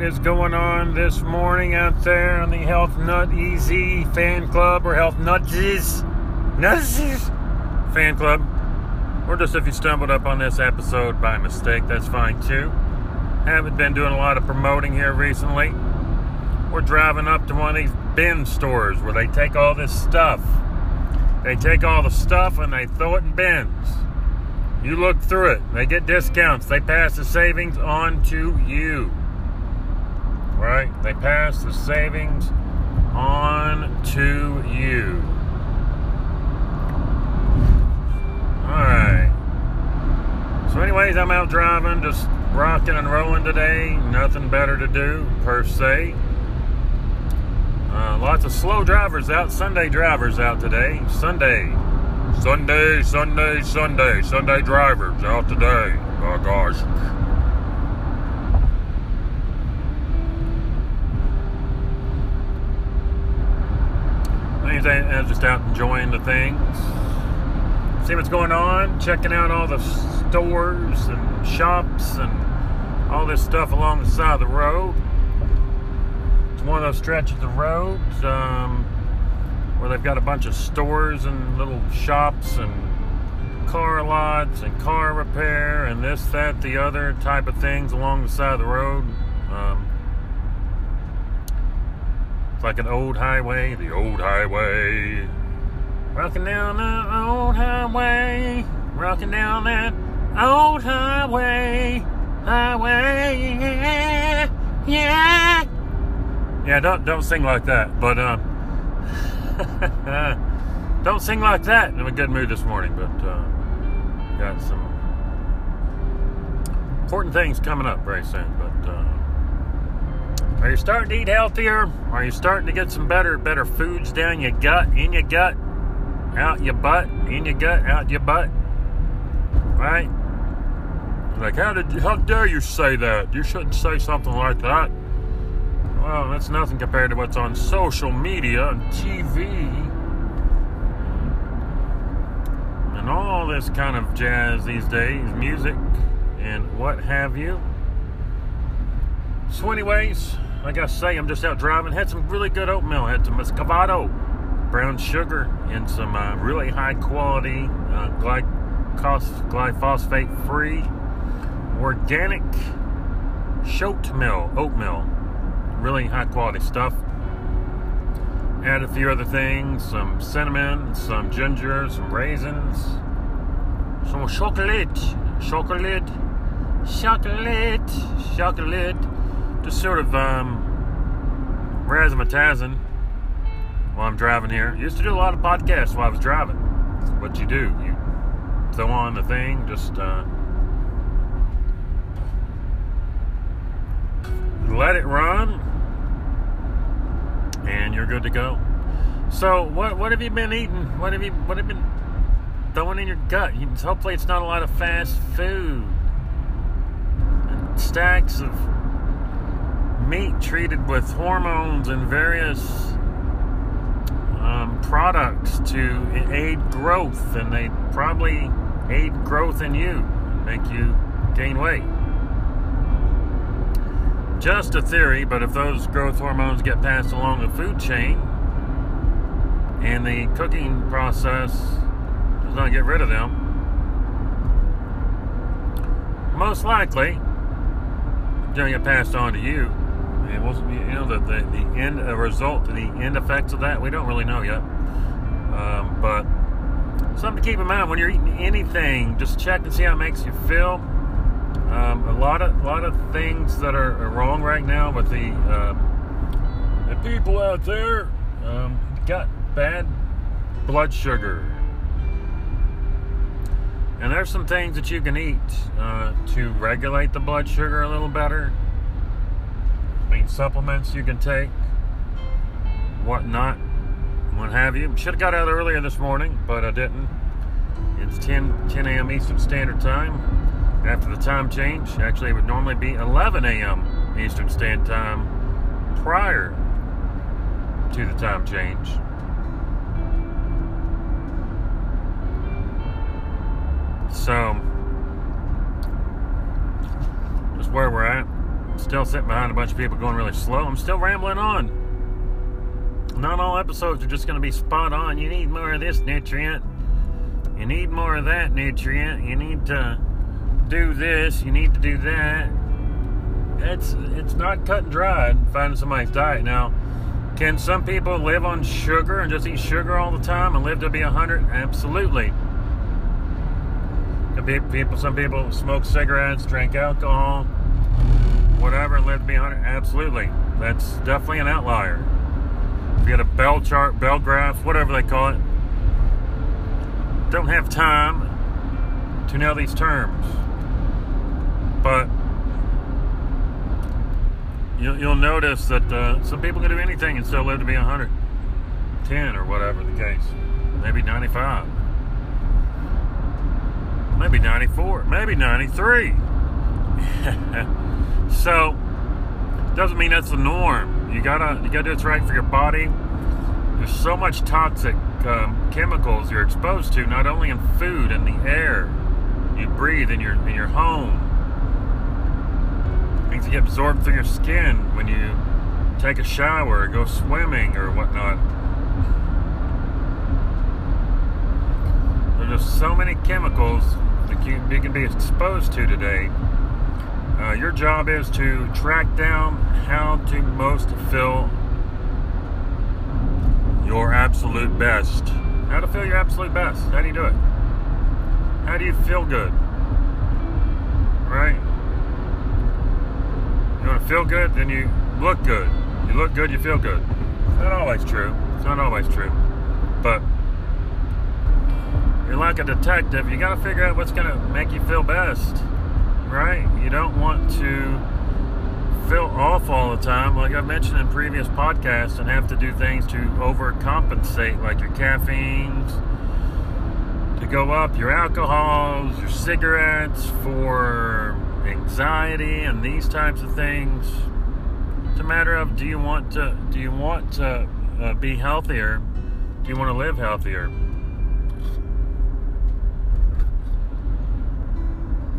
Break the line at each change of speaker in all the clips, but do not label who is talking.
Is going on this morning out there on the Health Nut Easy fan club or Health Nutses? Nutses fan club? Or just if you stumbled up on this episode by mistake, that's fine too. Haven't been doing a lot of promoting here recently. We're driving up to one of these bin stores where they take all this stuff. They take all the stuff and they throw it in bins. You look through it. They get discounts. They pass the savings on to you. Right? They pass the savings on to you. Alright. So, anyways, I'm out driving, just rocking and rolling today. Nothing better to do, per se. Uh, lots of slow drivers out, Sunday drivers out today. Sunday. Sunday, Sunday, Sunday, Sunday drivers out today. Oh gosh. I'm just out enjoying the things. See what's going on, checking out all the stores and shops and all this stuff along the side of the road. It's one of those stretches of roads. Um, where they've got a bunch of stores and little shops and car lots and car repair and this, that, the other type of things along the side of the road. Um, it's like an old highway, the old highway. Rocking down the old highway, rocking down that old highway, highway, yeah, yeah. Yeah, don't don't sing like that, but um. Don't sing like that. I'm in a good mood this morning, but uh, got some important things coming up very soon. But uh, are you starting to eat healthier? Are you starting to get some better, better foods down your gut, in your gut, out your butt, in your gut, out your butt? Right? Like, how did how dare you say that? You shouldn't say something like that. Well, that's nothing compared to what's on social media and TV and all this kind of jazz these days, music and what have you. So, anyways, like I say, I'm just out driving. Had some really good oatmeal. Had some muscovado, brown sugar, and some uh, really high quality uh, glyphosate free organic oatmeal. Oatmeal really high quality stuff. Add a few other things some cinnamon, some ginger, some raisins, some chocolate, chocolate, chocolate, chocolate, just sort of um, razzmatazing while I'm driving here. Used to do a lot of podcasts while I was driving. what you do. You throw on the thing, just uh, let it run, and you're good to go. So, what what have you been eating? What have you what have you been throwing in your gut? Hopefully, it's not a lot of fast food. Stacks of meat treated with hormones and various um, products to aid growth, and they probably aid growth in you, make you gain weight just a theory, but if those growth hormones get passed along the food chain and the cooking process does not get rid of them, most likely to get passed on to you. And we'll, you know, the, the, the end a result, the end effects of that, we don't really know yet. Um, but something to keep in mind when you're eating anything, just check and see how it makes you feel um, a lot of lot of things that are, are wrong right now with the uh, the people out there um, got bad blood sugar, and there's some things that you can eat uh, to regulate the blood sugar a little better. Mean, supplements you can take, whatnot, what have you. Should have got out earlier this morning, but I didn't. It's 10 10 a.m. Eastern Standard Time after the time change. Actually, it would normally be 11 a.m. Eastern Standard Time prior to the time change. So, just where we're at. Still sitting behind a bunch of people going really slow. I'm still rambling on. Not all episodes are just going to be spot on. You need more of this nutrient. You need more of that nutrient. You need to do this. You need to do that. It's it's not cut and dried finding somebody's diet. Now, can some people live on sugar and just eat sugar all the time and live to be 100? Absolutely. People, some people smoke cigarettes, drink alcohol, whatever, live to be 100. Absolutely. That's definitely an outlier. If you get a bell chart, bell graph, whatever they call it, don't have time to know these terms. But you'll, you'll notice that uh, some people can do anything and still live to be 110 or whatever the case. Maybe 95. Maybe 94. Maybe 93. so, doesn't mean that's the norm. You gotta, you gotta do what's right for your body. There's so much toxic um, chemicals you're exposed to, not only in food and the air you breathe in your in your home. Things get absorbed through your skin when you take a shower, or go swimming, or whatnot. There's just so many chemicals that you, you can be exposed to today. Uh, your job is to track down how to most fill your absolute best. How to feel your absolute best. How do you do it? How do you feel good? Right? You want to feel good, then you look good. You look good, you feel good. It's not always true. It's not always true. But you're like a detective. You got to figure out what's going to make you feel best. Right? You don't want to feel off all the time, like I've mentioned in previous podcasts, and have to do things to overcompensate, like your caffeines to go up, your alcohols, your cigarettes for anxiety and these types of things. It's a matter of do you want to do you want to uh, be healthier? Do you want to live healthier?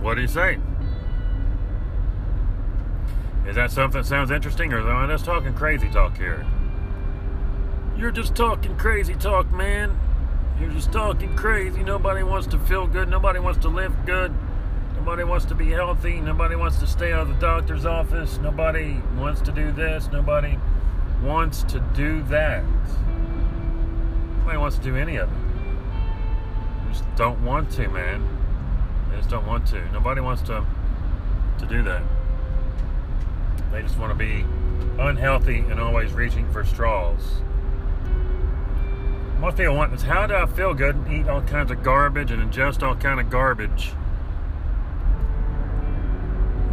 What do you say? Is that something that sounds interesting, or am I just talking crazy talk here? You're just talking crazy talk, man. You're just talking crazy. Nobody wants to feel good. Nobody wants to live good. Nobody wants to be healthy. Nobody wants to stay out of the doctor's office. Nobody wants to do this. Nobody wants to do that. Nobody wants to do any of it. Just don't want to, man. They just don't want to. Nobody wants to to do that. They just want to be unhealthy and always reaching for straws. People want is how do I feel good and eat all kinds of garbage and ingest all kind of garbage?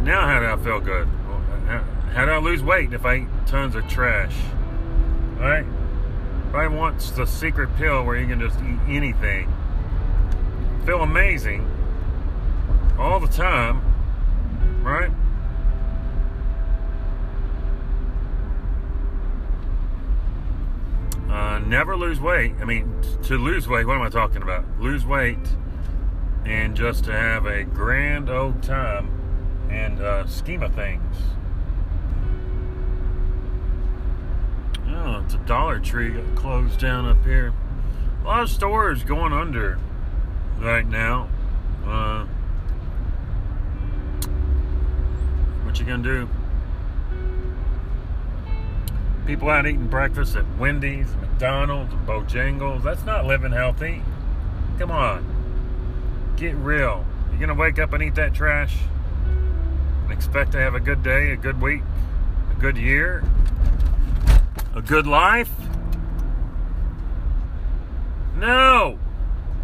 Now how do I feel good? How do I lose weight if I eat tons of trash? Right? Everybody wants the secret pill where you can just eat anything. Feel amazing all the time, right? Uh, never lose weight. I mean, to lose weight, what am I talking about? Lose weight and just to have a grand old time and uh, scheme of things. Oh, it's a Dollar Tree closed down up here. A lot of stores going under right now. Uh, what you gonna do? People out eating breakfast at Wendy's, McDonald's, Bojangles. That's not living healthy. Come on. Get real. You're going to wake up and eat that trash and expect to have a good day, a good week, a good year, a good life? No.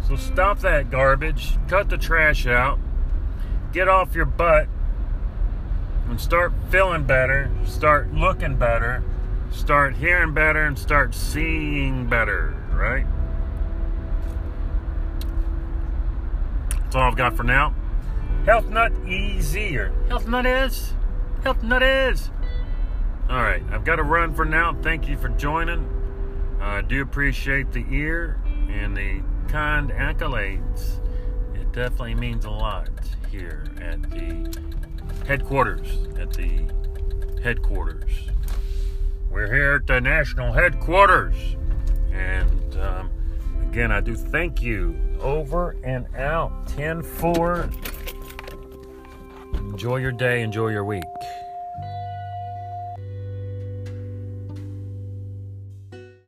So stop that garbage. Cut the trash out. Get off your butt and start feeling better. Start looking better start hearing better and start seeing better, right? That's all I've got for now. Health Nut easier. Health Nut is. Health Nut is. All right, I've got to run for now. Thank you for joining. I do appreciate the ear and the kind accolades. It definitely means a lot here at the headquarters, at the headquarters. We're here at the national headquarters. And um, again, I do thank you. Over and out. 10 4. Enjoy your day, enjoy your week.